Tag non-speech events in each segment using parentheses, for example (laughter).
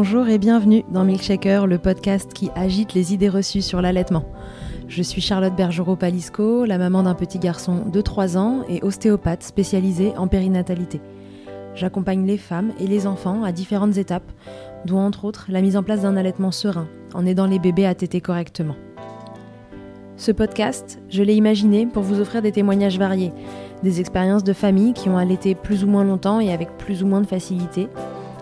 Bonjour et bienvenue dans Milkshaker, le podcast qui agite les idées reçues sur l'allaitement. Je suis Charlotte Bergerot-Palisco, la maman d'un petit garçon de 3 ans et ostéopathe spécialisée en périnatalité. J'accompagne les femmes et les enfants à différentes étapes, dont entre autres la mise en place d'un allaitement serein, en aidant les bébés à téter correctement. Ce podcast, je l'ai imaginé pour vous offrir des témoignages variés, des expériences de familles qui ont allaité plus ou moins longtemps et avec plus ou moins de facilité.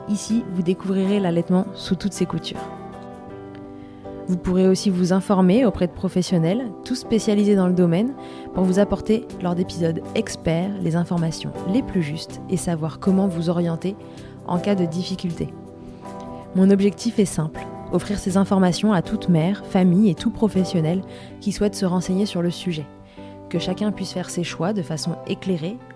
Ici, vous découvrirez l'allaitement sous toutes ses coutures. Vous pourrez aussi vous informer auprès de professionnels, tous spécialisés dans le domaine, pour vous apporter, lors d'épisodes experts, les informations les plus justes et savoir comment vous orienter en cas de difficulté. Mon objectif est simple, offrir ces informations à toute mère, famille et tout professionnel qui souhaite se renseigner sur le sujet. Que chacun puisse faire ses choix de façon éclairée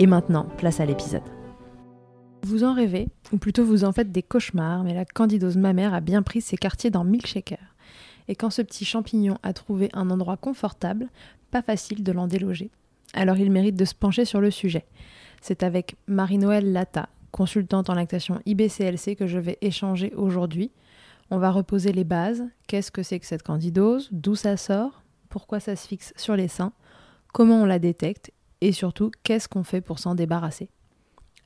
Et maintenant, place à l'épisode. Vous en rêvez, ou plutôt vous en faites des cauchemars, mais la candidose mammaire a bien pris ses quartiers dans Milkshaker. Et quand ce petit champignon a trouvé un endroit confortable, pas facile de l'en déloger. Alors il mérite de se pencher sur le sujet. C'est avec Marie-Noël Lata, consultante en lactation IBCLC que je vais échanger aujourd'hui. On va reposer les bases. Qu'est-ce que c'est que cette candidose? D'où ça sort? Pourquoi ça se fixe sur les seins? Comment on la détecte? Et surtout, qu'est-ce qu'on fait pour s'en débarrasser?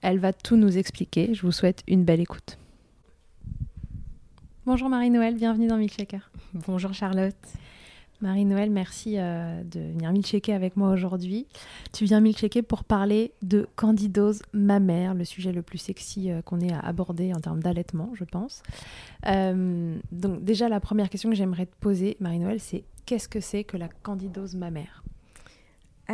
Elle va tout nous expliquer. Je vous souhaite une belle écoute. Bonjour Marie-Noël, bienvenue dans Milkshaker. Bonjour Charlotte. Marie-Noël, merci euh, de venir milkshaker avec moi aujourd'hui. Tu viens milkshaker pour parler de candidose mammaire, le sujet le plus sexy euh, qu'on ait à aborder en termes d'allaitement, je pense. Euh, donc déjà, la première question que j'aimerais te poser, Marie-Noël, c'est qu'est-ce que c'est que la candidose mammaire?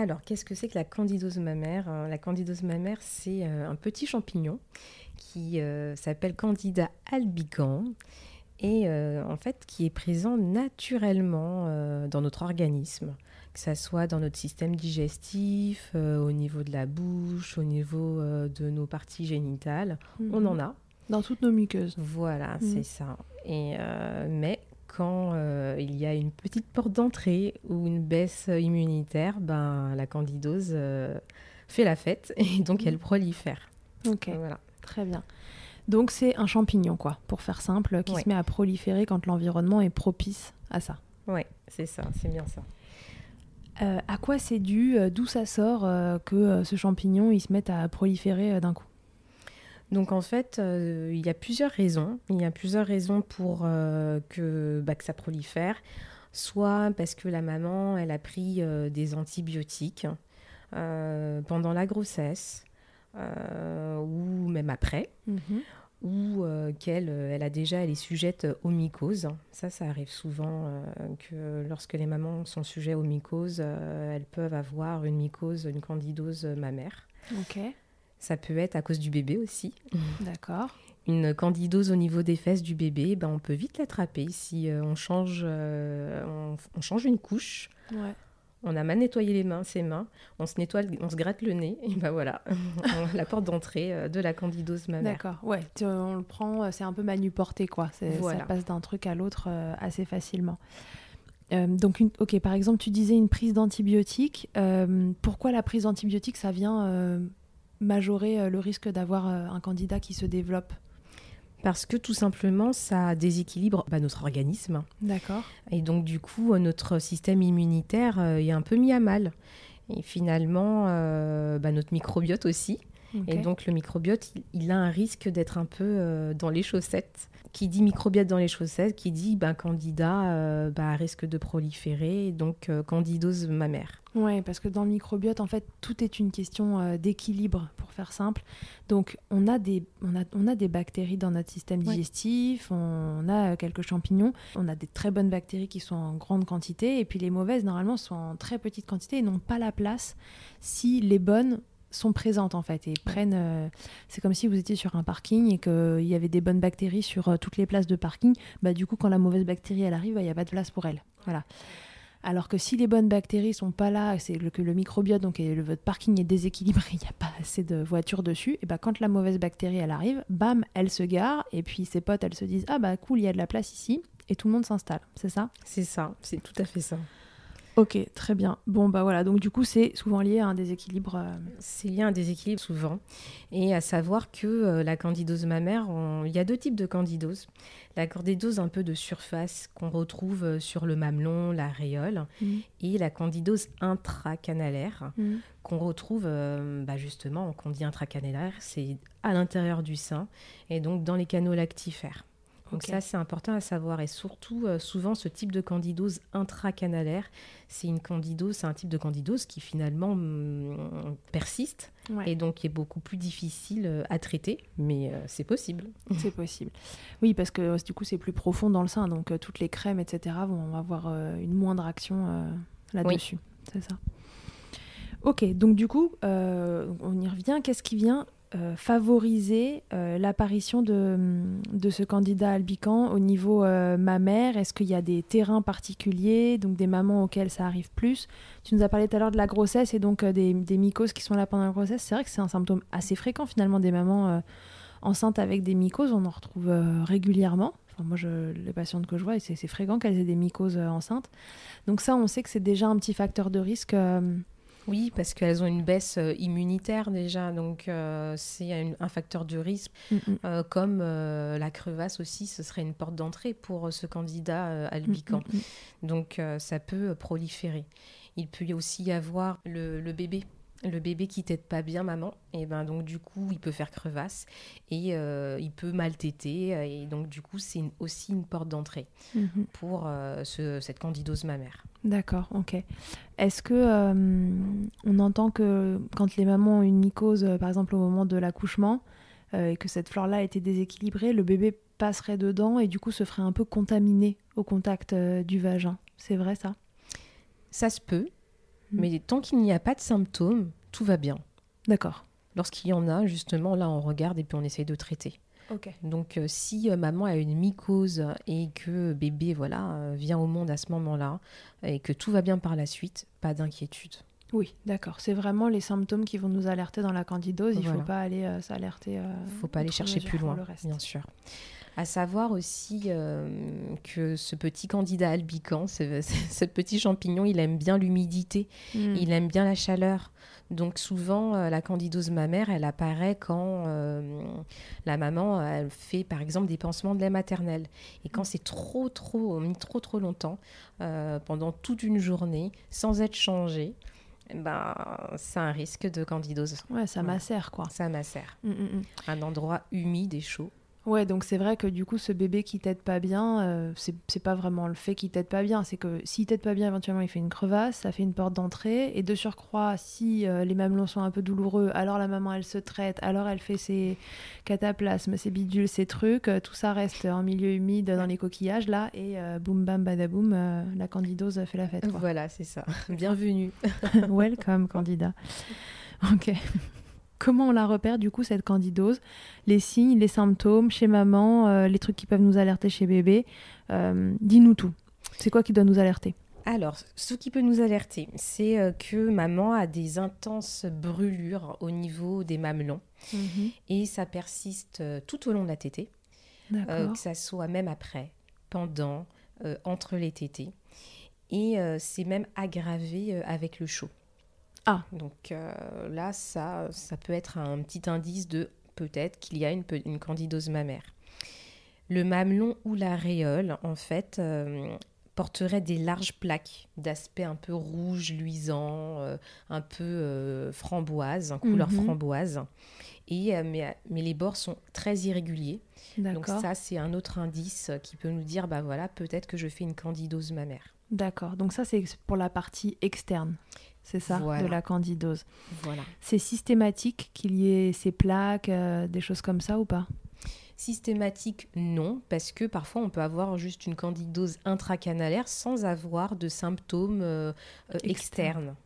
Alors, qu'est-ce que c'est que la candidose mammaire? La candidose mammaire, c'est un petit champignon qui s'appelle Candida albicans et euh, en fait qui est présent naturellement euh, dans notre organisme, que ce soit dans notre système digestif, euh, au niveau de la bouche, au niveau de nos parties génitales, on en a. Dans toutes nos muqueuses. Voilà, mhm. c'est ça. Et, mais quand il y a une petite porte d'entrée ou une baisse immunitaire, ben, la candidose fait la fête et (laughs) donc elle mhm. prolifère. Ok, voilà. très bien. Donc c'est un champignon, quoi, pour faire simple, qui se met à proliférer quand l'environnement est propice à ça. Oui, c'est ça, c'est bien ça. Euh, à quoi c'est dû, euh, d'où ça sort euh, que ce champignon il se mette à proliférer d'un coup? Donc en fait, il y a plusieurs raisons. Il y a plusieurs raisons pour que, bah, que ça prolifère. Soit parce que la maman, elle a pris des antibiotiques pendant la grossesse, euh, ou même après, mhm. ou euh, qu'elle euh, elle a déjà, elle est sujette aux mycoses. Ça, ça arrive souvent que lorsque les mamans sont sujettes aux mycoses, elles peuvent avoir une mycose, une candidose mammaire. Ok. Ça peut être à cause du bébé aussi. D'accord. Une candidose au niveau des fesses du bébé, ben on peut vite l'attraper si on, change, on, on, change une couche. Ouais. On a mal nettoyé les mains, ses mains, on se nettoie, on se gratte le nez, et ben voilà, (laughs) la porte d'entrée euh, de la candidose mammaire. D'accord, ouais, on le prend, euh, c'est un peu manuporté quoi, ça passe d'un truc à l'autre euh, assez facilement. donc, ok, par exemple, tu disais une prise d'antibiotiques. pourquoi la prise d'antibiotiques, ça vient majorer le risque d'avoir un candidat qui se développe parce que tout simplement, ça déséquilibre bah, notre organisme. D'accord. Et donc, du coup, notre système immunitaire euh, est un peu mis à mal. Et finalement, euh, bah, notre microbiote aussi. Et donc, le microbiote, il, a un risque d'être un peu euh, dans les chaussettes. Qui dit microbiote dans les chaussettes, qui dit ben, candidat bah, risque de proliférer, donc candidose mammaire. Oui, parce que dans le microbiote, en fait, tout est une question euh, d'équilibre, pour faire simple. Donc, on a, des, on, a, on a des bactéries dans notre système digestif, on a euh, quelques champignons, on a des très bonnes bactéries qui sont en grande quantité, et puis les mauvaises, normalement, sont en très petite quantité et n'ont pas la place si les bonnes sont présentes en fait et prennent. euh, c'est comme si vous étiez sur un parking et qu'il y avait des bonnes bactéries sur euh, toutes les places de parking. Bah, du coup, quand la mauvaise bactérie elle arrive, bah, il n'y a pas de place pour elle. Voilà. Alors que si les bonnes bactéries sont pas là, c'est le, que le microbiote, donc et le, votre parking est déséquilibré, (laughs) il n'y a pas assez de voitures dessus, et bah quand la mauvaise bactérie elle arrive, bam, elle se gare, et puis ses potes elles se disent ah bah cool, il y a de la place ici, et tout le monde s'installe, c'est ça? C'est ça, c'est tout à fait ça. Ok, très bien. Bon bah voilà, donc du coup c'est souvent lié à un déséquilibre. euh, C'est lié à un déséquilibre souvent. Et à savoir que euh, la candidose mammaire, on- il y a deux types de candidose. La candidose un peu de surface qu'on retrouve euh, sur le mamelon, l'aréole, Mhm. et la candidose intracanalaire Mhm. qu'on retrouve euh, bah, justement, quand on dit intracanalaire, c'est à l'intérieur du sein et donc dans les canaux lactifères. Donc ça, c'est important à savoir. Et surtout, euh, souvent, ce type de candidose intracanalaire, c'est une candidose, c'est un type de candidose qui finalement hum, persiste Ouais. et donc qui est beaucoup plus difficile euh, à traiter, mais euh, c'est possible. (laughs) C'est possible. Oui, parce que du coup, c'est plus profond dans le sein, donc euh, toutes les crèmes, etc., vont avoir une moindre action là-dessus. C'est ça. Ok, donc du coup, on y revient. Qu'est-ce qui vient euh, favoriser euh, l'apparition de, de ce candidat albican au niveau euh, mammaire? Est-ce qu'il y a des terrains particuliers, donc des mamans auxquelles ça arrive plus? Tu nous as parlé tout à l'heure de la grossesse et donc des, mycoses qui sont là pendant la grossesse. C'est vrai que c'est un symptôme assez fréquent finalement des mamans enceintes avec des mycoses. On en retrouve régulièrement. Enfin, moi, je, les patientes que je vois, c'est fréquent qu'elles aient des mycoses enceintes. Donc ça, on sait que c'est déjà un petit facteur de risque. Oui, parce qu'elles ont une baisse euh, immunitaire déjà, donc euh, c'est un, un facteur de risque. mm, mm. Euh, comme euh, la crevasse aussi, ce serait une porte d'entrée pour ce candidat albican. Mm, mm. Donc ça peut proliférer. Il peut aussi y avoir le, le bébé. Le bébé qui tète pas bien maman, et ben donc du coup il peut faire crevasse et euh, il peut mal téter euh, et donc du coup c'est aussi une porte d'entrée Mhm. pour euh, ce- cette candidose mammaire. D'accord, ok. Est-ce que euh, on entend que quand les mamans ont une mycose, par exemple au moment de l'accouchement, et que cette flore-là a été déséquilibrée, le bébé passerait dedans et du coup se ferait un peu contaminé au contact du vagin? C'est vrai ça? Ça se peut, Mm. mais tant qu'il n'y a pas de symptômes, tout va bien. D'accord. Lorsqu'il y en a, justement, là on regarde et puis on essaye de traiter. Ok. Donc, euh, si euh, maman a une mycose et que bébé voilà euh, vient au monde à ce moment-là et que tout va bien par la suite, pas d'inquiétude. Oui, d'accord. C'est vraiment les symptômes qui vont nous alerter dans la candidose. Il ne Voilà. faut pas aller s'alerter. euh, faut pas aller chercher plus loin, le reste. bien sûr. À savoir aussi euh, que ce petit candidat albican, ce, (laughs) ce petit champignon, il aime bien l'humidité, Mm. il aime bien la chaleur. Donc souvent, euh, la candidose mammaire, elle apparaît quand euh, la maman elle fait par exemple des pansements de lait maternel. Et quand c'est trop, trop, mis trop, trop longtemps, pendant toute une journée, sans être changé, ben, c'est un risque de candidose. Ouais, ça macère quoi. Ça macère. Mm, mm, mm. Un endroit humide et chaud. Ouais, donc c'est vrai que du coup, ce bébé qui t'aide pas bien, euh, c'est pas vraiment le fait qu'il t'aide pas bien, c'est que s'il t'aide pas bien, éventuellement il fait une crevasse, ça fait une porte d'entrée, et de surcroît, si euh, les mamelons sont un peu douloureux, alors la maman elle se traite, alors elle fait ses cataplasmes, ses bidules, ses trucs, euh, tout ça reste en milieu humide dans les coquillages là, et boum bam badaboum, la candidose fait la fête. Quoi. Voilà, c'est ça. Bienvenue. (laughs) Welcome, candidat. Ok. Comment on la repère du coup cette candidose Les signes, les symptômes chez maman, euh, les trucs qui peuvent nous alerter chez bébé. Euh, Dis-nous tout. C'est quoi qui doit nous alerter? Alors, ce qui peut nous alerter, c'est euh, que maman a des intenses brûlures au niveau des mamelons et ça persiste tout au long de la tétée, euh, que ça soit même après, pendant, euh, entre les tétées. Et euh, c'est même aggravé avec le chaud. Ah. Donc euh, là, ça, ça peut être un petit indice de peut-être qu'il y a une, candidose mammaire. Le mamelon ou l'aréole, en fait, euh, porterait des larges plaques d'aspect un peu rouge, luisant, euh, un peu framboise, en couleur Mhm. framboise. Et, mais, mais les bords sont très irréguliers. Donc ça, c'est un autre indice qui peut nous dire, bah voilà, peut-être que je fais une candidose mammaire. D'accord. Donc ça c'est pour la partie externe. C'est ça, Voilà. de la candidose. Voilà. C'est systématique qu'il y ait ces plaques, euh, des choses comme ça ou pas? Systématique, non, parce que parfois on peut avoir juste une candidose intracanalaire sans avoir de symptômes euh, euh, Externes.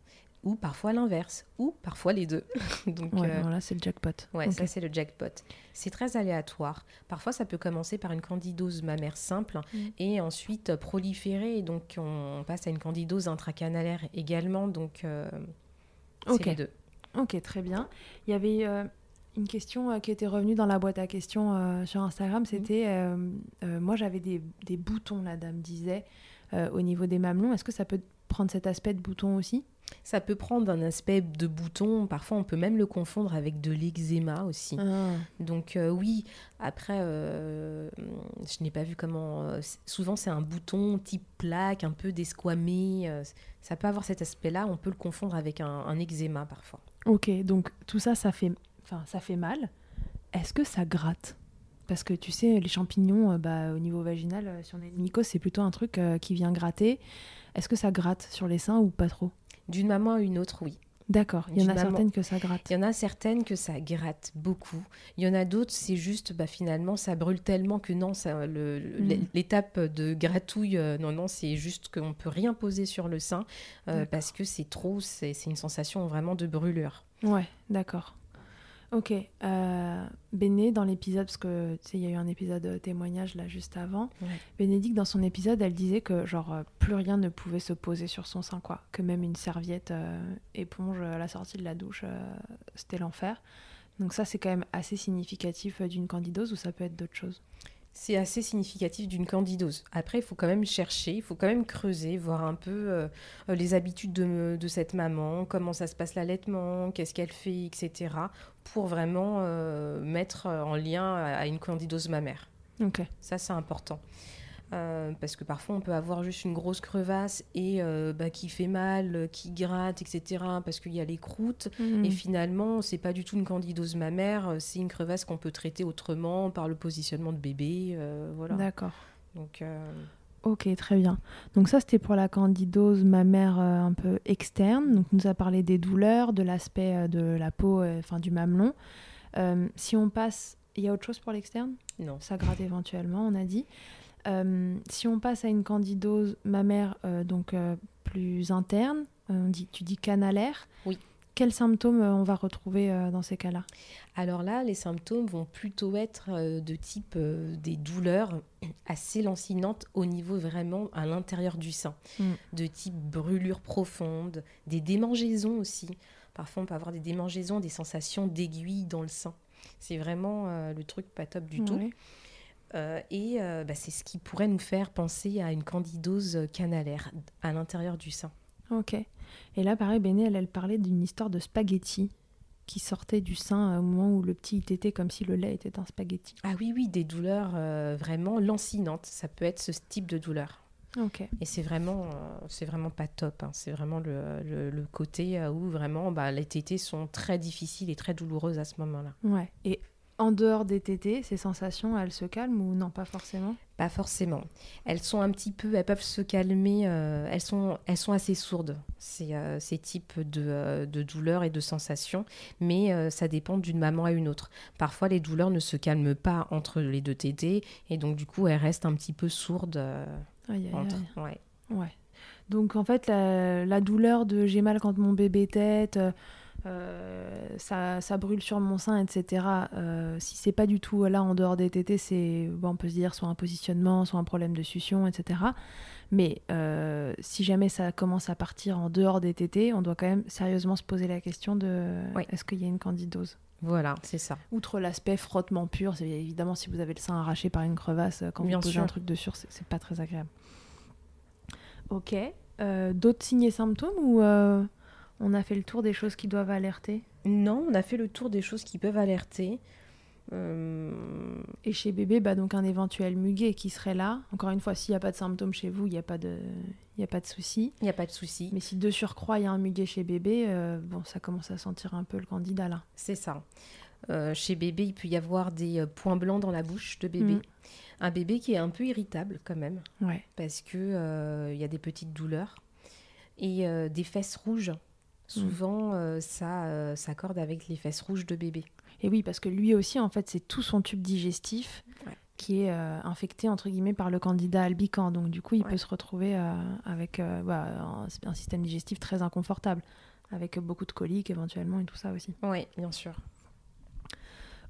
Ou parfois l'inverse, ou parfois les deux. (laughs) Donc ouais, voilà, c'est le jackpot. Ouais, ça c'est le jackpot. C'est très aléatoire. Parfois, ça peut commencer par une candidose mammaire simple mm. et ensuite proliférer. Donc, on passe à une candidose intracanalaire également. Donc, c'est les deux. Ok, très bien. Il y avait une question qui était revenue dans la boîte à questions sur Instagram. Mm. C'était, moi j'avais des, des, boutons, la dame disait, au niveau des mamelons. Est-ce que ça peut prendre cet aspect de bouton aussi? Ça peut prendre un aspect de bouton, parfois on peut même le confondre avec de l'eczéma aussi. Ah. Donc euh, oui, après, euh, je n'ai pas vu comment... Euh, souvent c'est un bouton type plaque, un peu desquamé. ça peut avoir cet aspect-là, on peut le confondre avec un, un eczéma parfois. Ok, donc tout ça, ça fait, enfin, ça fait mal. Est-ce que ça gratte? Parce que tu sais, les champignons, bah, au niveau vaginal, si on est mycose, c'est plutôt un truc qui vient gratter. Est-ce que ça gratte sur les seins ou pas trop? D'une maman à une autre, oui. D'accord, il y en a certaines que ça gratte. Il y en a certaines que ça gratte beaucoup. Il y en a d'autres, c'est juste, bah, finalement, ça brûle tellement que non, mm. l'étape de gratouille, euh, non, non, c'est juste qu'on ne peut rien poser sur le sein euh, parce que c'est trop, c'est une sensation vraiment de brûlure. Ouais, d'accord. Ok. Euh, Béné, dans l'épisode, parce que tu sais, il y a eu un épisode euh, témoignage là juste avant. Bénédicte, dans son épisode, elle disait que genre euh, plus rien ne pouvait se poser sur son sein, quoi. Que même une serviette éponge à la sortie de la douche, c'était l'enfer. Donc ça, c'est quand même assez significatif d'une candidose ou ça peut être d'autres choses? C'est assez significatif d'une candidose. Après, il faut quand même chercher, il faut quand même creuser, voir un peu euh, les habitudes de, de, cette maman, comment ça se passe l'allaitement, qu'est-ce qu'elle fait, etc., pour vraiment euh, mettre en lien à, une candidose mammaire. Ça, c'est important. Euh, parce que parfois on peut avoir juste une grosse crevasse et euh, bah, qui fait mal, qui gratte, etc. Parce qu'il y a les croûtes mhm. et finalement c'est pas du tout une candidose mammaire, c'est une crevasse qu'on peut traiter autrement par le positionnement de bébé, euh, voilà. D'accord. Donc. Ok, très bien. Donc ça, c'était pour la candidose mammaire un peu externe. Donc, on nous a parlé des douleurs, de l'aspect de la peau, enfin du mamelon. si on passe, il y a autre chose pour l'externe? Non. Ça gratte éventuellement, on a dit. Euh, si on passe à une candidose mammaire euh, donc euh, plus interne, on dit, tu dis canalaire. Oui. Quels symptômes on va retrouver dans ces cas-là? Alors là, les symptômes vont plutôt être de type des douleurs assez lancinantes au niveau vraiment à l'intérieur du sein, mm. de type brûlure profonde, des démangeaisons aussi. Parfois, on peut avoir des démangeaisons, des sensations d'aiguille dans le sein. C'est vraiment le truc pas top du tout. Euh, et euh, bah, c'est ce qui pourrait nous faire penser à une candidose canalaire à l'intérieur du sein. Ok. Et là, pareil, Béné, elle, parlait d'une histoire de spaghetti qui sortait du sein au moment où le petit était comme si le lait était un spaghetti. Ah oui, oui, des douleurs euh, vraiment lancinantes. Ça peut être ce type de douleur. Ok. Et c'est vraiment, c'est vraiment pas top. Hein. C'est vraiment le, le, côté où vraiment bah, les tétés sont très difficiles et très douloureuses à ce moment-là. Ouais. Et en dehors des tétés, ces sensations, elles se calment ou non, pas forcément? Pas forcément. Elles sont un petit peu, elles peuvent se calmer, euh, elles, sont, elles sont assez sourdes, ces, euh, ces types de, euh, de, douleurs et de sensations, mais ça dépend d'une maman à une autre. Parfois, les douleurs ne se calment pas entre les deux tétés, et donc du coup, elles restent un petit peu sourdes. entre... Ouais. ouais. Donc en fait, la, la douleur de j'ai mal quand mon bébé tête ça, ça, brûle sur mon sein, etc. Euh, si c'est pas du tout là en dehors des tétés, c'est bon, on peut se dire soit un positionnement, soit un problème de succion, etc. Mais euh, si jamais ça commence à partir en dehors des tétés, on doit quand même sérieusement se poser la question de est-ce qu'il y a une candidose? Voilà, c'est ça. Outre l'aspect frottement pur, c'est évidemment si vous avez le sein arraché par une crevasse, quand vous posez un truc dessus, c'est pas très agréable. Ok. D'autres signes et symptômes ou on a fait le tour des choses qui doivent alerter Non, on a fait le tour des choses qui peuvent alerter. Euh, Et chez bébé, bah, donc un éventuel muguet qui serait là. Encore une fois, s'il n'y a pas de symptômes chez vous, il n'y a pas de, il a pas de souci. Il n'y a pas de souci. Mais si de surcroît il y a un muguet chez bébé, euh, bon, ça commence à sentir un peu le candidat là. C'est ça. Euh, chez bébé, il peut y avoir des points blancs dans la bouche de bébé. Mm. Un bébé qui est un peu irritable quand même. Ouais. Parce que il y a des petites douleurs et des fesses rouges souvent euh, ça euh, s'accorde avec les fesses rouges de bébé. Et oui, parce que lui aussi, en fait, c'est tout son tube digestif qui est euh, infecté, entre guillemets, par le candidat albican. Donc, du coup, il peut se retrouver avec bah, un, système digestif très inconfortable avec beaucoup de coliques éventuellement et tout ça aussi. Oui, bien sûr.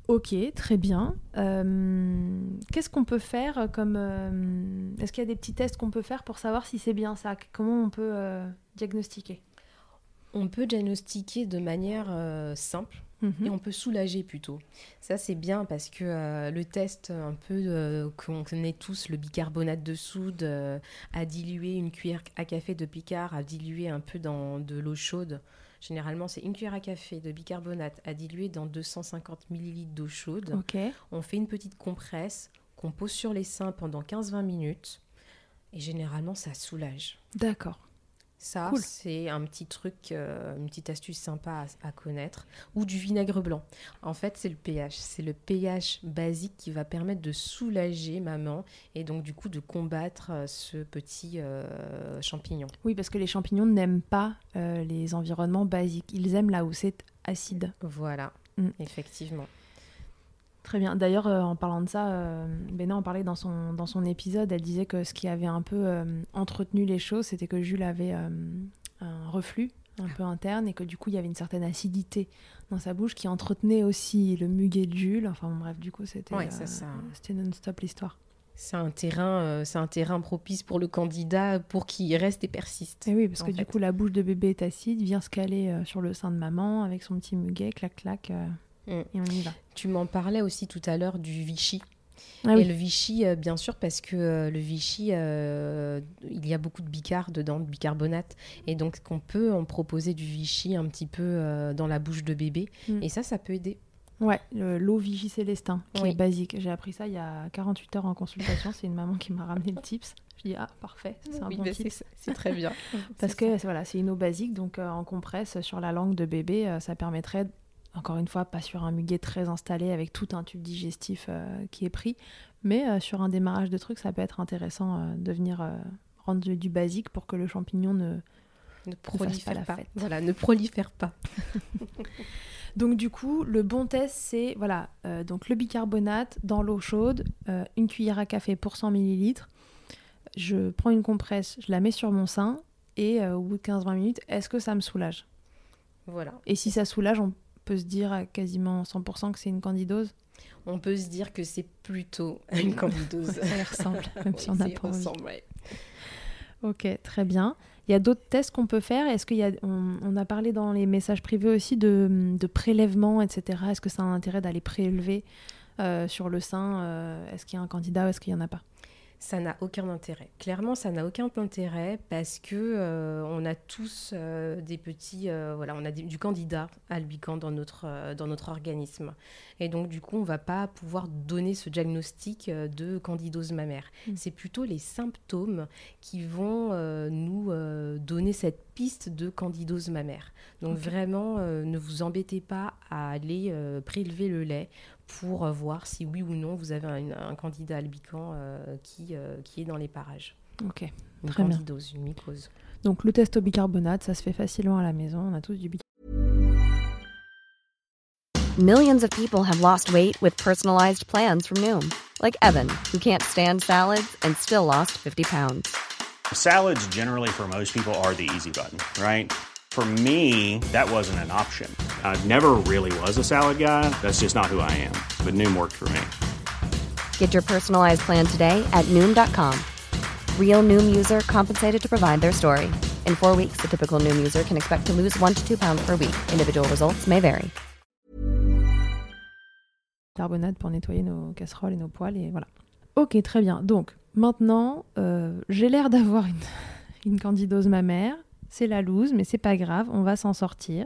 Ok, très bien. Euh, Qu'est-ce qu'on peut faire comme... euh, Est-ce qu'il y a des petits tests qu'on peut faire pour savoir si c'est bien ça? Comment on peut euh, diagnostiquer? On peut diagnostiquer de manière euh, simple et on peut soulager plutôt. Ça, c'est bien parce que euh, le test, un peu euh, qu'on connaît tous, le bicarbonate de soude euh, à diluer une cuillère à café de picard, à diluer un peu dans de l'eau chaude. Généralement, c'est une cuillère à café de bicarbonate à diluer dans 250 ml d'eau chaude. On fait une petite compresse qu'on pose sur les seins pendant 15-20 minutes. Et généralement, ça soulage. D'accord. Ça, Cool. c'est un petit truc, euh, une petite astuce sympa à, à connaître. Ou du vinaigre blanc. En fait, c'est le pH. C'est le pH basique qui va permettre de soulager maman et donc du coup de combattre euh, ce petit euh, champignon. Oui, parce que les champignons n'aiment pas euh, les environnements basiques. Ils aiment là où c'est acide. Voilà, Mm. effectivement. Très bien. D'ailleurs, euh, en parlant de ça, euh, Bénin en parlait dans son, dans son épisode. Elle disait que ce qui avait un peu euh, entretenu les choses, c'était que Jules avait euh, un reflux un peu interne et que du coup, il y avait une certaine acidité dans sa bouche qui entretenait aussi le muguet de Jules. Enfin bon, bref, du coup, c'était Ouais, ça, non-stop l'histoire. C'est un terrain, c'est un terrain propice pour le candidat pour qu'il reste et persiste. Et oui, parce que du coup, la bouche de bébé est acide, vient se caler sur le sein de maman avec son petit muguet, clac, clac, et on y va. Tu m'en parlais aussi tout à l'heure du Vichy. Ah Et oui. le Vichy, euh, bien sûr, parce que euh, le Vichy, euh, il y a beaucoup de bicar dedans, de bicarbonate. Et donc, qu'on peut en proposer du Vichy un petit peu dans la bouche de bébé. Mm. Et ça, ça peut aider. Ouais, le- l'eau Vichy Célestin, qui Oui. est basique. J'ai appris ça il y a 48 heures en consultation. C'est une maman qui m'a ramené le tips. Je dis, ah, parfait, c'est un Oui, bon tips. c'est- très bien. (laughs) Parce que c'est- voilà, c'est une eau basique, donc en compresse sur la langue de bébé, ça permettrait, encore une fois, pas sur un muguet très installé avec tout un tube digestif euh, qui est pris, mais euh, sur un démarrage de truc, ça peut être intéressant euh, de venir rendre du, du basique pour que le champignon ne... Prolifère pas. Voilà, ne prolifère pas. (laughs) Donc du coup, le bon test, c'est voilà, donc le bicarbonate dans l'eau chaude, une cuillère à café pour 100 ml. Je prends une compresse, je la mets sur mon sein et au bout de 15-20 minutes, est-ce que ça me soulage? Voilà. Et si ça soulage, on peut se dire à quasiment 100% que c'est une candidose. On peut se dire que c'est plutôt une candidose. (laughs) ça ressemble, même si on n'a (laughs) pas ressemble, ouais. Ok, très bien. Il y a d'autres tests qu'on peut faire? Est-ce qu'il y a, on, on a parlé dans les messages privés aussi de, de prélèvements, etc. Est-ce que ça a un intérêt d'aller prélever euh, sur le sein euh, Est-ce qu'il y a un candidat ou est-ce qu'il n'y en a pas? Ça n'a aucun intérêt. Clairement, ça n'a aucun intérêt parce que euh, on a tous euh, des petits, euh, voilà, on a des- du candidat albicans dans notre dans notre organisme, et donc du coup, on va pas pouvoir donner ce diagnostic de candidose mammaire. Mm. C'est plutôt les symptômes qui vont nous donner cette piste de candidose mammaire. Donc vraiment, ne vous embêtez pas à aller prélever le lait pour euh, voir si oui ou non vous avez un, un candidat albican euh, qui, euh, qui est dans les parages. Ok. Une Très bien. une mycose. Donc le test au bicarbonate, ça se fait facilement à la maison. On a tous du bicarbonate. Millions of people have lost weight with personalized plans from Noom, like Evan, who can't stand salads and still lost 50 pounds. Salads, generally, for most people, are the easy button, right? For me, that wasn't an option. I never really was a salad guy. That's just not who I am. But Noom worked for me. Get your personalized plan today at Noom.com. Real Noom user compensated to provide their story. In four weeks, the typical Noom user can expect to lose one to two pounds per week. Individual results may vary. bicarbonate pour nettoyer nos casseroles et nos poêles et voilà. Ok, très bien. Donc maintenant, euh, j'ai l'air d'avoir une, (laughs) une candidose mammaire. C'est la loose, mais c'est pas grave, on va s'en sortir.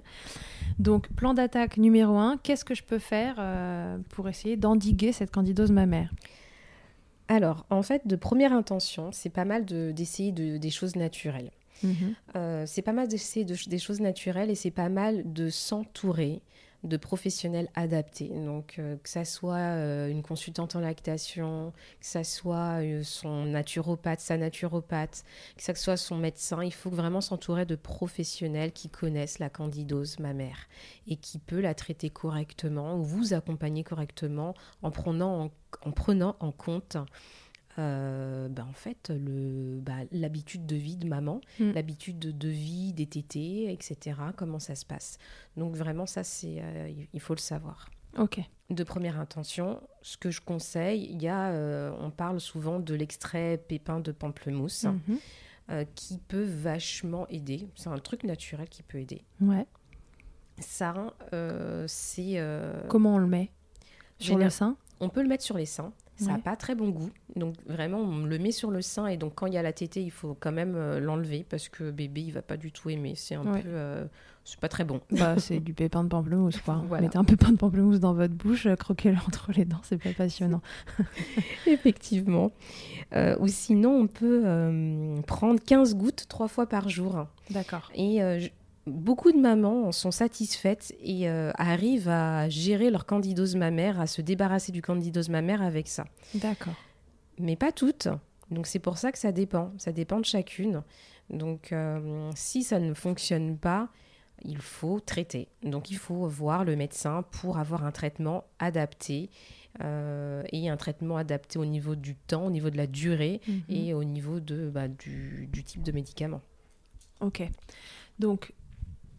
Donc plan d'attaque numéro un, qu'est-ce que je peux faire euh, pour essayer d'endiguer cette candidose mammaire? Alors, en fait, de première intention, c'est pas mal de- d'essayer de, des choses naturelles. Euh, c'est pas mal d'essayer de- des choses naturelles et c'est pas mal de s'entourer de professionnels adaptés. Donc, euh, que ça soit euh, une consultante en lactation, que ça soit euh, son naturopathe, sa naturopathe, que ça soit son médecin, il faut vraiment s'entourer de professionnels qui connaissent la candidose mammaire et qui peut la traiter correctement ou vous accompagner correctement en prenant en, en prenant en compte euh, bah, en fait, bah, l'habitude de vie de maman, Mm. l'habitude de, vie des tétés, etc. Comment ça se passe. Donc vraiment, ça, c'est, euh, il- faut le savoir. Ok. De première intention, ce que je conseille, il y a, euh, on parle souvent de l'extrait pépin de pamplemousse Mhm. euh, qui peut vachement aider. C'est un truc naturel qui peut aider. Ouais. Ça, c'est. Comment on le met? Sur le sein? On peut le mettre sur les seins. Ça n'a Ouais. pas très bon goût. Donc vraiment, on le met sur le sein et donc quand il y a la tétée, il faut quand même euh, l'enlever parce que bébé, il va pas du tout aimer. C'est un Ouais. peu, euh, c'est pas très bon. (laughs) Bah, c'est du pépin de pamplemousse, quoi. Voilà. Mettez un pépin de pamplemousse dans votre bouche, euh, croquez-le entre les dents, c'est pas passionnant. (laughs) Effectivement. Euh, ou sinon, on peut prendre 15 gouttes trois fois par jour. D'accord. Et beaucoup de mamans sont satisfaites et euh, arrivent à gérer leur candidose mammaire, à se débarrasser du candidose mammaire avec ça. D'accord. mais pas toutes. Donc c'est pour ça que ça dépend, ça dépend de chacune. Donc euh, si ça ne fonctionne pas, il faut traiter. Donc il faut voir le médecin pour avoir un traitement adapté euh, et un traitement adapté au niveau du temps, au niveau de la durée Mhm. et au niveau de, bah, du, du type de médicament. Ok. Donc,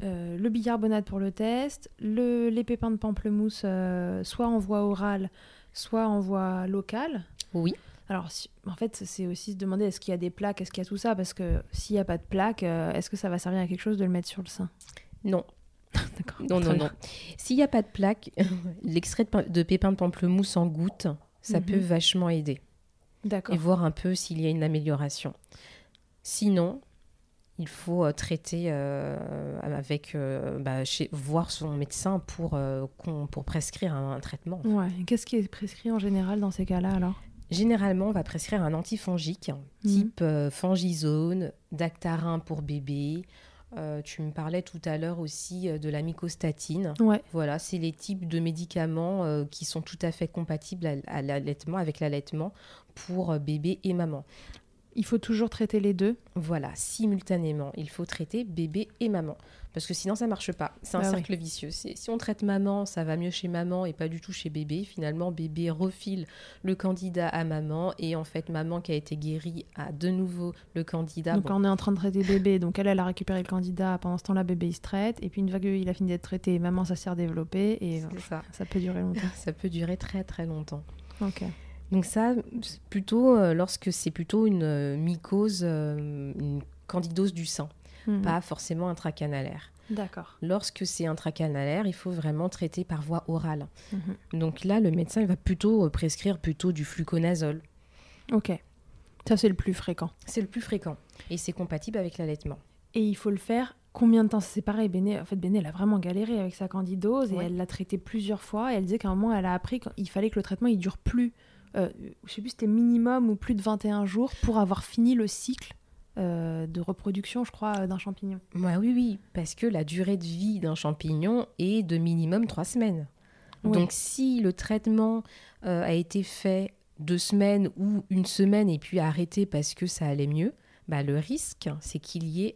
euh, le bicarbonate pour le test, le, les pépins de pamplemousse, euh, soit en voie orale, soit en voie locale. Oui, Alors, si- en fait, c'est aussi se demander est-ce qu'il y a des plaques, est-ce qu'il y a tout ça? Parce que s'il n'y a pas de plaques, euh, est-ce que ça va servir à quelque chose de le mettre sur le sein? Non, (laughs) D'accord. non, non, non. S'il n'y a pas de plaque, (laughs) l'extrait de, pépins de pamplemousse en gouttes, ça Mhm. peut vachement aider. D'accord. et voir un peu s'il y a une amélioration. Sinon, il faut euh, traiter euh, avec, euh, bah, chez, voir son médecin pour, pour prescrire un, un traitement. Ouais. Qu'est-ce qui est prescrit en général dans ces cas-là alors? Généralement, on va prescrire un antifongique, Mhm. type euh, fangizone, dactarin pour bébé. Euh, tu me parlais tout à l'heure aussi de la mycostatine. Ouais. Voilà, c'est les types de médicaments euh, qui sont tout à fait compatibles à, à l'allaitement, avec l'allaitement pour bébé et maman. Il faut toujours traiter les deux. Voilà, simultanément, il faut traiter bébé et maman. Parce que sinon, ça marche pas. C'est un Bah oui. cercle vicieux. Si on traite maman, ça va mieux chez maman et pas du tout chez bébé. Finalement, bébé refile le candidat à maman. Et en fait, maman qui a été guérie a de nouveau le candidat. donc Bon, on est en train de traiter bébé, donc elle, elle a récupéré le candidat, pendant ce temps-là, bébé il se traite, et puis une fois qu'il a fini d'être traité, maman ça s'est redéveloppé, et euh, ça. ça peut durer longtemps. (laughs) Ça peut durer très très longtemps. Ok. Donc ça, plutôt euh, lorsque c'est plutôt une euh, mycose, euh, une candidose du sein, Mhm. pas forcément intracanalaire. D'accord. Lorsque c'est intracanalaire, il faut vraiment traiter par voie orale. Mhm. Donc là, le médecin il va plutôt prescrire plutôt du fluconazole. Ok. Ça c'est le plus fréquent. C'est le plus fréquent et c'est compatible avec l'allaitement. Et il faut le faire combien de temps? C'est pareil, Béné, en fait, Béné, elle a vraiment galéré avec sa candidose et Ouais. elle l'a traité plusieurs fois. Et elle disait qu'à un moment, elle a appris qu'il fallait que le traitement il dure plus, euh, je sais plus, c'était minimum ou plus de 21 jours pour avoir fini le cycle euh, de reproduction, je crois, euh, d'un champignon. Ouais, oui, oui, parce que la durée de vie d'un champignon est de minimum trois semaines. Oui. Donc si le traitement euh, a été fait deux semaines ou une semaine et puis arrêté parce que ça allait mieux, bah, le risque, c'est qu'il y ait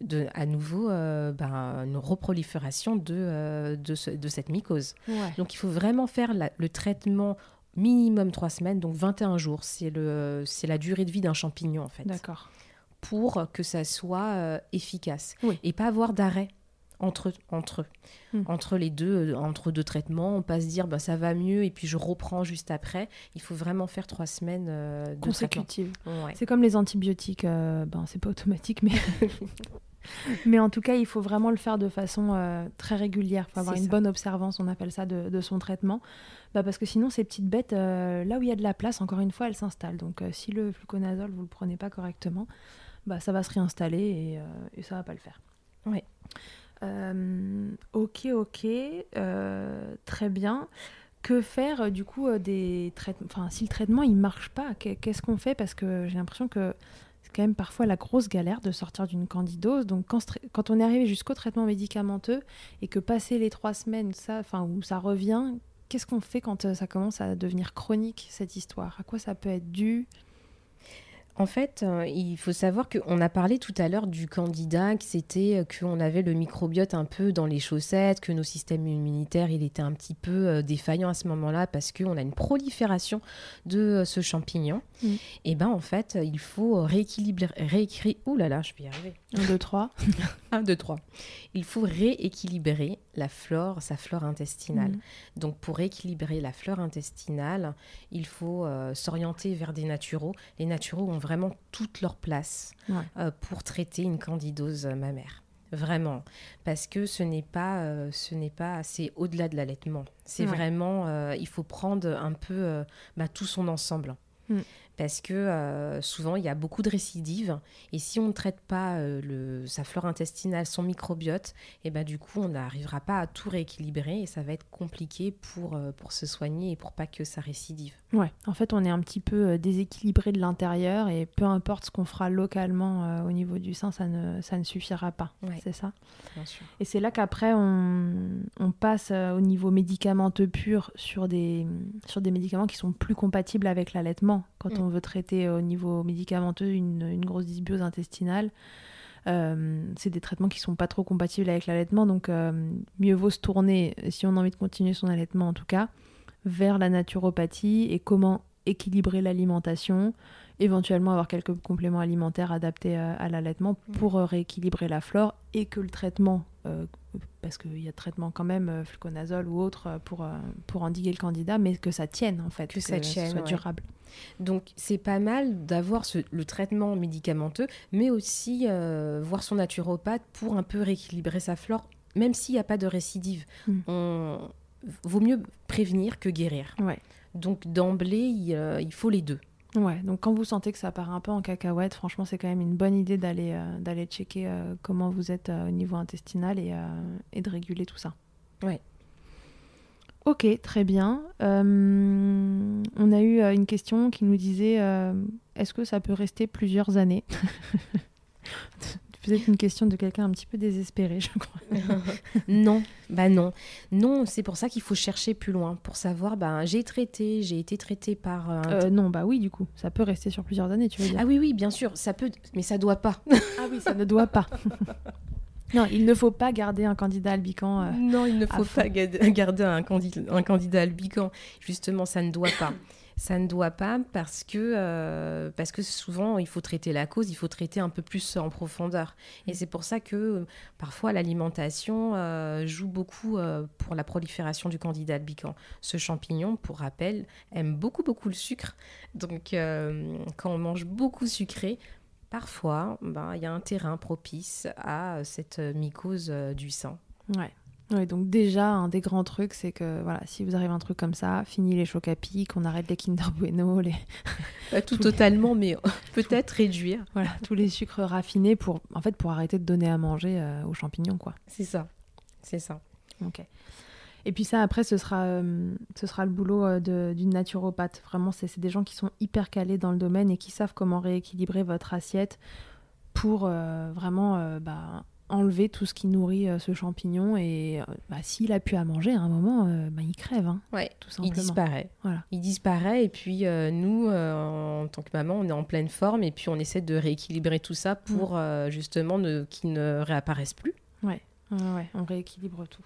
de, à nouveau euh, bah, une reprolifération de, euh, de, ce- de cette mycose. Ouais. Donc il faut vraiment faire la- le traitement minimum trois semaines, donc 21 jours. C'est la durée de vie d'un champignon en fait D'accord. pour que ça soit euh, efficace Oui. et pas avoir d'arrêt entre entre eux. Hmm. entre les deux euh, entre deux traitements on pas se dire ben ça va mieux et puis je reprends juste après il faut vraiment faire trois semaines euh, de traitement Consécutive. Ouais. C'est comme les antibiotiques, euh, ben, c'est pas automatique, mais... (laughs) (laughs) mais en tout cas, il faut vraiment le faire de façon euh, très régulière. Il faut avoir une ça. bonne observance, on appelle ça, de, de son traitement. Bah, parce que sinon, ces petites bêtes, euh, là où il y a de la place, encore une fois, elles s'installent. Donc euh, si le fluconazole, vous le prenez pas correctement, bah, ça va se réinstaller et, et ça va pas le faire. Euh, ok, ok, très bien. Que faire du coup des traitements Enfin, si le traitement il marche pas, qu'est- qu'est-ce qu'on fait? Parce que j'ai l'impression que quand même parfois la grosse galère de sortir d'une candidose. Donc quand, on est arrivé jusqu'au traitement médicamenteux et que passer les trois semaines, ça, où ça revient, qu'est-ce qu'on fait quand euh, ça commence à devenir chronique cette histoire? À quoi ça peut être dû? En fait, euh, il faut savoir qu'on a parlé tout à l'heure du candidat, que c'était euh, qu'on avait le microbiote un peu dans les chaussettes, que nos systèmes immunitaires, il était un petit peu euh, défaillant à ce moment-là parce qu'on a une prolifération de euh, ce champignon. Mm. Et ben en fait, il faut rééquilibrer, réécrire. Ouh là là, je vais y arriver. 1, 2, 3. 1, 2, 3. Il faut rééquilibrer la flore, sa flore intestinale. Mm. Donc pour rééquilibrer la flore intestinale, il faut s'orienter vers des naturaux. Les naturaux ont vraiment toute leur place Ouais. euh, pour traiter une candidose mammaire. Vraiment, parce que ce n'est pas, euh, ce n'est pas, c'est au-delà de l'allaitement. C'est Ouais. vraiment, euh, il faut prendre un peu euh, bah, tout son ensemble, Mm. Parce que euh, souvent il y a beaucoup de récidives, et si on ne traite pas euh, le, sa flore intestinale, son microbiote, et ben du coup on n'arrivera pas à tout rééquilibrer, et ça va être compliqué pour euh, pour se soigner et pour pas que ça récidive. Ouais, en fait, on est un petit peu déséquilibré de l'intérieur et peu importe ce qu'on fera localement au niveau du sein, ça ne, ça ne suffira pas. Ouais. C'est ça? Bien sûr. Et c'est là qu'après, on, on passe au niveau médicamenteux pur sur des, sur des médicaments qui sont plus compatibles avec l'allaitement. Quand. On veut traiter au niveau médicamenteux une, une grosse dysbiose intestinale, euh, c'est des traitements qui sont pas trop compatibles avec l'allaitement. Donc, euh, mieux vaut se tourner, si on a envie de continuer son allaitement en tout cas, vers la naturopathie et comment équilibrer l'alimentation, éventuellement avoir quelques compléments alimentaires adaptés à, à l'allaitement pour euh, rééquilibrer la flore et que le traitement, euh, parce qu'il y a traitement quand même, euh, fluconazole ou autre, euh, pour, euh, pour endiguer le candidat, mais que ça tienne en fait, Que ça ce tienne, soit ouais. durable. Donc c'est pas mal d'avoir le traitement médicamenteux, mais aussi euh, voir son naturopathe pour un peu rééquilibrer sa flore, même s'il n'y a pas de récidive. Mm. On... Vaut mieux prévenir que guérir. Ouais. Donc d'emblée, il, euh, il faut les deux. Ouais, donc quand vous sentez que ça part un peu en cacahuète, franchement, c'est quand même une bonne idée d'aller euh, d'aller checker euh, comment vous êtes euh, au niveau intestinal et, et de réguler tout ça. Ouais. Ok, très bien. On a eu une question qui nous disait est-ce que ça peut rester plusieurs années? (laughs) Êtes une question de quelqu'un un petit peu désespéré, je crois. (laughs) non, bah non. Non, c'est pour ça qu'il faut chercher plus loin, pour savoir, bah, j'ai traité, j'ai été traité par... un- Euh, non, bah oui, du coup, ça peut rester sur plusieurs années, tu veux dire Ah oui, oui, bien sûr, ça peut, mais ça doit pas. (laughs) Ah oui, ça ne doit pas. (laughs) non, il ne faut pas garder un candidat albican. euh, Non, il ne faut pas ga- garder un un candidat albican. Justement, ça ne doit pas. Ça ne doit pas parce que, euh, parce que souvent, il faut traiter la cause, il faut traiter un peu plus en profondeur. Et c'est pour ça que euh, parfois l'alimentation euh, joue beaucoup euh, pour la prolifération du candidat albican. Ce champignon, pour rappel, aime beaucoup, beaucoup le sucre. Donc, quand on mange beaucoup sucré, parfois, ben, il y a un terrain propice à cette mycose du sein. Ouais. Ouais, donc déjà, un des grands trucs, c'est que voilà, si vous arrive un truc comme ça, fini les chocs à pic, on arrête les Kinder (laughs) Bueno, les, Pas tout (laughs) les- totalement, mais (laughs) peut-être réduire. voilà, tous les sucres raffinés pour, en fait, pour arrêter de donner à manger euh, aux champignons, quoi. C'est ça. C'est ça. Ok. Et puis ça, après, ce sera, euh, ce sera le boulot euh, d'une naturopathe. Vraiment, c'est c'est des gens qui sont hyper calés dans le domaine et qui savent comment rééquilibrer votre assiette pour euh, vraiment bah, enlever tout ce qui nourrit euh, ce champignon. Et euh, bah, s'il a pu à manger à un moment, euh, bah, il crève, hein, Ouais. tout Il simplement. disparaît. Voilà. Il disparaît et puis nous, en tant que maman, on est en pleine forme et puis on essaie de rééquilibrer tout ça pour euh, justement qu'il ne réapparaisse plus. Ouais, ouais, on rééquilibre tout.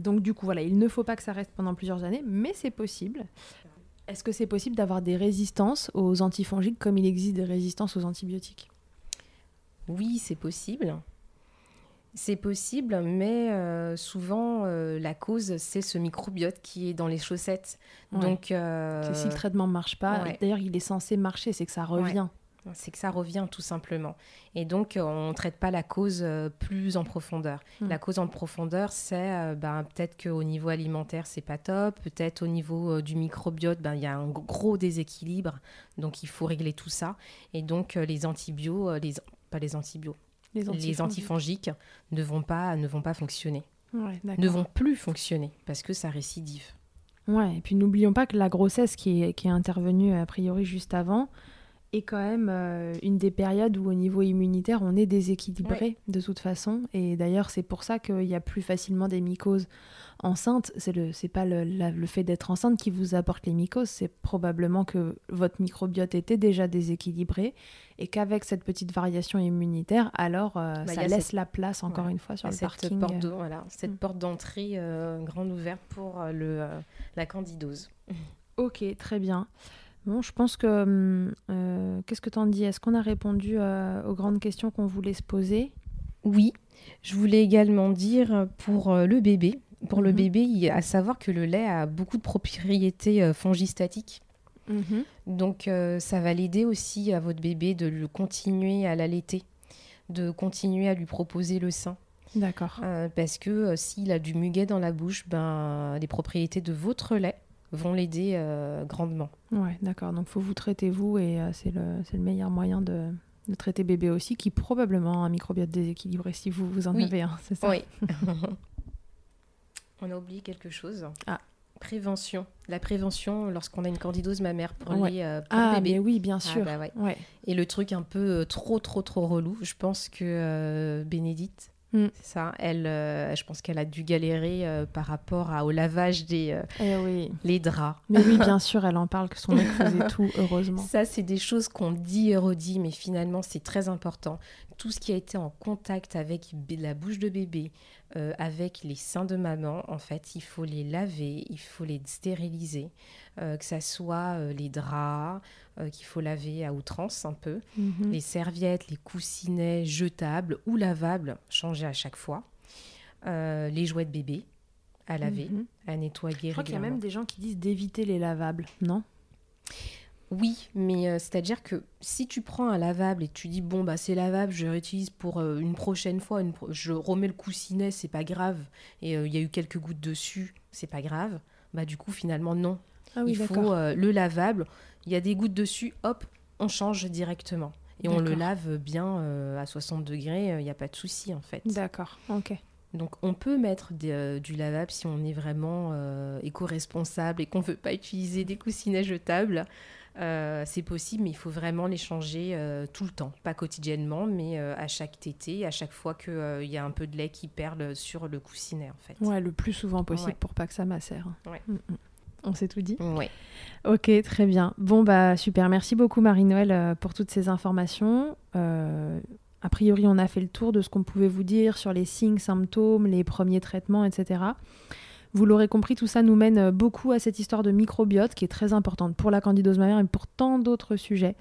Donc du coup, voilà, il ne faut pas que ça reste pendant plusieurs années, mais c'est possible. Est-ce que c'est possible d'avoir des résistances aux antifongiques comme il existe des résistances aux antibiotiques? Oui, c'est possible. C'est possible, mais euh, souvent euh, la cause, c'est ce microbiote qui est dans les chaussettes. Ouais. Donc, euh, C'est si le traitement ne marche pas, ouais. d'ailleurs il est censé marcher, c'est que ça revient. C'est que ça revient tout simplement. Et donc, on ne traite pas la cause plus en profondeur. Mm. La cause en profondeur, c'est ben, peut-être qu'au niveau alimentaire, c'est pas top. Peut-être au niveau du microbiote, ben, il y a un gros déséquilibre. Donc, il faut régler tout ça. Et donc, les antibiotiques, les, pas les antibiotiques, Les les antifongiques. ne vont pas, ne vont pas fonctionner. Ouais. Ne vont plus fonctionner parce que ça récidive. Ouais, et puis n'oublions pas que la grossesse qui est, qui est intervenue a priori juste avant est quand même euh, une des périodes où au niveau immunitaire on est déséquilibré de toute façon et d'ailleurs c'est pour ça qu'il y a plus facilement des mycoses enceintes c'est le c'est pas le, la- le fait d'être enceinte qui vous apporte les mycoses c'est probablement que votre microbiote était déjà déséquilibré et qu'avec cette petite variation immunitaire alors euh, Bah, ça laisse cette- la place encore Ouais. une fois sur le cette parking porte, de- voilà, cette Mm. porte d'entrée euh, grande ouverte pour euh, le, euh, la candidose. Ok, très bien. Bon, je pense que. hum, euh, Qu'est-ce que t'en dis? Est-ce qu'on a répondu euh, aux grandes questions qu'on voulait se poser? Oui, je voulais également dire pour euh, le bébé. Pour le Mhm. bébé, à savoir que le lait a beaucoup de propriétés fongistatiques. Donc, euh, ça va l'aider aussi à votre bébé de le continuer à l'allaiter, de continuer à lui proposer le sein. D'accord. Parce que s'il a du muguet dans la bouche, ben, les propriétés de votre lait vont l'aider euh, grandement. Ouais, d'accord. Donc, faut vous traiter vous et euh, c'est le, c'est le meilleur moyen de, de traiter bébé aussi, qui probablement a un microbiote déséquilibré si vous, vous en Oui. avez un, c'est ça? Oui. (laughs) On a oublié quelque chose. Ah. Prévention. La prévention lorsqu'on a une candidose mammaire pour Ouais. les euh, pour Ah, le bébé. mais oui, bien Ah, sûr. bah ouais. Ouais. Et le truc un peu euh, trop, trop, trop relou, je pense que euh, Bénédicte, Mm. c'est ça, elle, euh, je pense qu'elle a dû galérer euh, par rapport à- au lavage des euh, Eh oui. les draps. Mais oui, bien (laughs) sûr, elle en parle que son mec faisait tout, heureusement. Ça, c'est des choses qu'on dit et redit, mais finalement, c'est très important. Tout ce qui a été en contact avec la bouche de bébé, euh, avec les seins de maman, en fait, il faut les laver, il faut les stériliser, euh, que ça soit euh, les draps qu'il faut laver à outrance un peu, Mhm. les serviettes, les coussinets jetables ou lavables, changer à chaque fois, les jouets de bébé à laver, Mhm. à nettoyer Je crois qu'il y a même des gens qui disent d'éviter les lavables, non? Oui, mais euh, c'est-à-dire que si tu prends un lavable et tu dis bon bah c'est lavable, je réutilise pour euh, une prochaine fois, une pro- je remets le coussinet, c'est pas grave, et euh, il y a eu quelques gouttes dessus, c'est pas grave. Bah du coup finalement non, Ah oui, il faut le lavable, il y a des gouttes dessus, hop, on change directement et on le lave bien à 60 degrés, il n'y a pas de souci en fait. D'accord, ok. Donc on peut mettre des, euh, du lavable si on est vraiment euh, éco-responsable et qu'on ne veut pas utiliser des coussinets jetables. Euh, c'est possible, mais il faut vraiment les changer tout le temps. Pas quotidiennement, mais à chaque tété, à chaque fois qu'il y a un peu de lait qui perle sur le coussinet en fait. Ouais, le plus souvent possible Ouais. pour pas que ça macère. Ouais. Mm, mm. On s'est tout dit Ouais. Ok, très bien. Bon, bah super. Merci beaucoup Marie-Noël pour toutes ces informations. Euh, a priori, on a fait le tour de ce qu'on pouvait vous dire sur les signes, symptômes, les premiers traitements, etc. Vous l'aurez compris, tout ça nous mène euh, beaucoup à cette histoire de microbiote qui est très importante pour la candidose mammaire et pour tant d'autres sujets.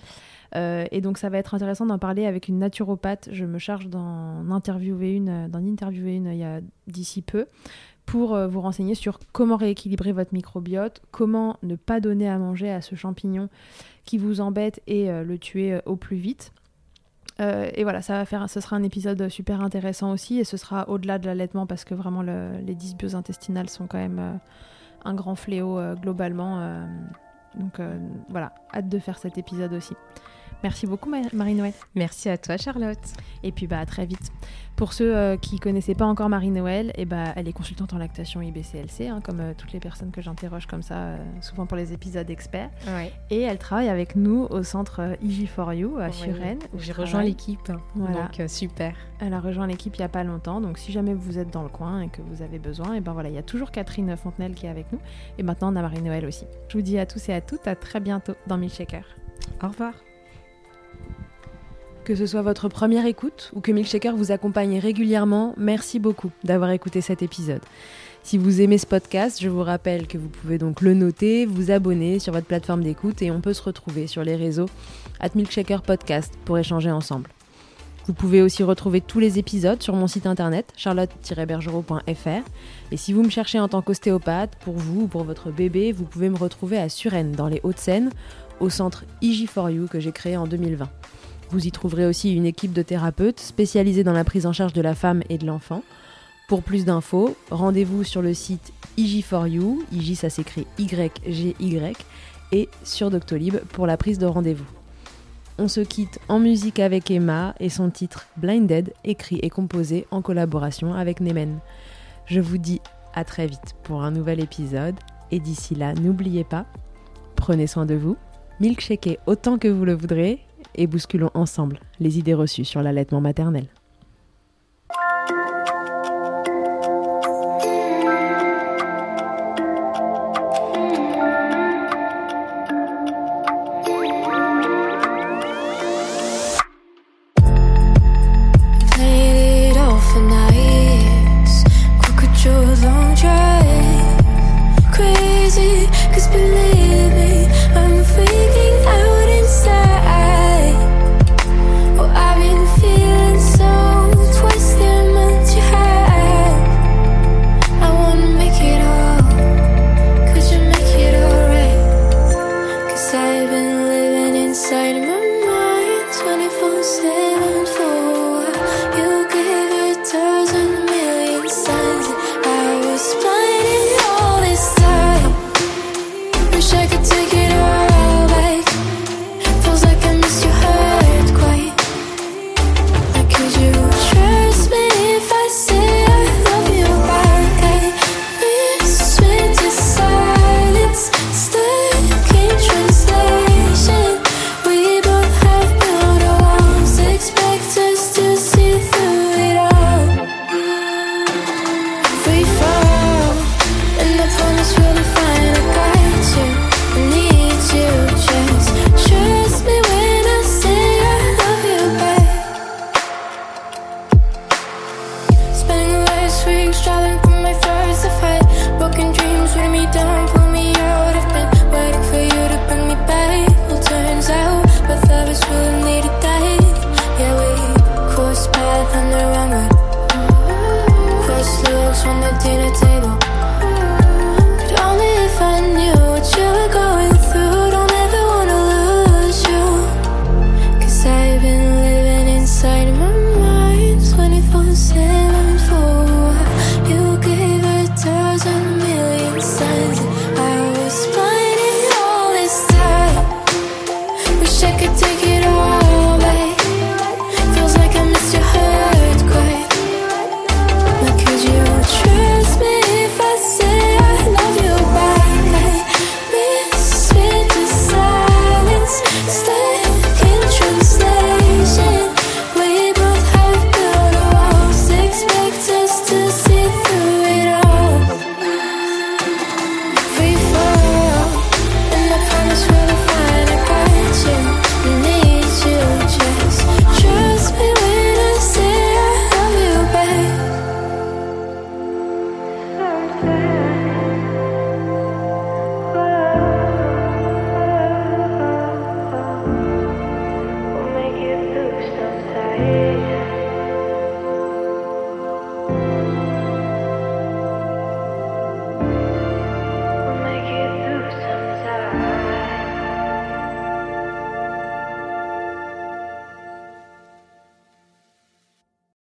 Euh, et donc, ça va être intéressant d'en parler avec une naturopathe. Je me charge d'en interviewer une, euh, d'en interviewer une il y a d'ici peu pour vous renseigner sur comment rééquilibrer votre microbiote, comment ne pas donner à manger à ce champignon qui vous embête et le tuer au plus vite. Euh, et voilà, ça va faire, sera un épisode super intéressant aussi, et ce sera au-delà de l'allaitement parce que vraiment le- les dysbioses intestinales sont quand même euh, un grand fléau euh, globalement. donc voilà, hâte de faire cet épisode aussi. Merci beaucoup Ma- Marie-Noël. Merci à toi Charlotte. Et puis bah à très vite. Pour ceux euh, qui connaissaient pas encore Marie-Noël, et bah, elle est consultante en lactation IBCLC, hein, comme euh, toutes les personnes que j'interroge comme ça, euh, souvent pour les épisodes experts. Ouais. Et elle travaille avec nous au centre euh, IG4U à Ouais. Suresnes. J'ai rejoint l'équipe. Voilà. Donc super. Elle a rejoint l'équipe il y a pas longtemps, donc si jamais vous êtes dans le coin et que vous avez besoin, et ben voilà, il y a toujours Catherine Fontenelle qui est avec nous, et maintenant on a Marie-Noël aussi. Je vous dis à tous et à toutes à très bientôt dans Milkshaker. Au revoir. Que ce soit votre première écoute ou que Milkshaker vous accompagne régulièrement, merci beaucoup d'avoir écouté cet épisode. Si vous aimez ce podcast, je vous rappelle que vous pouvez donc le noter, vous abonner sur votre plateforme d'écoute et on peut se retrouver sur les réseaux at Milkshaker Podcast pour échanger ensemble. Vous pouvez aussi retrouver tous les épisodes sur mon site internet charlotte-bergerot.fr et si vous me cherchez en tant qu'ostéopathe, pour vous ou pour votre bébé, vous pouvez me retrouver à Suresnes dans les Hauts-de-Seine au centre IG4U que j'ai créé en 2020. Vous y trouverez aussi une équipe de thérapeutes spécialisés dans la prise en charge de la femme et de l'enfant. Pour plus d'infos, rendez-vous sur le site IG4U, IG ça s'écrit YGY, et sur Doctolib pour la prise de rendez-vous. On se quitte en musique avec Emma et son titre Blinded, écrit et composé en collaboration avec Nemen. Je vous dis à très vite pour un nouvel épisode, et d'ici là, n'oubliez pas, prenez soin de vous, Milkshakez autant que vous le voudrez et bousculons ensemble les idées reçues sur l'allaitement maternel.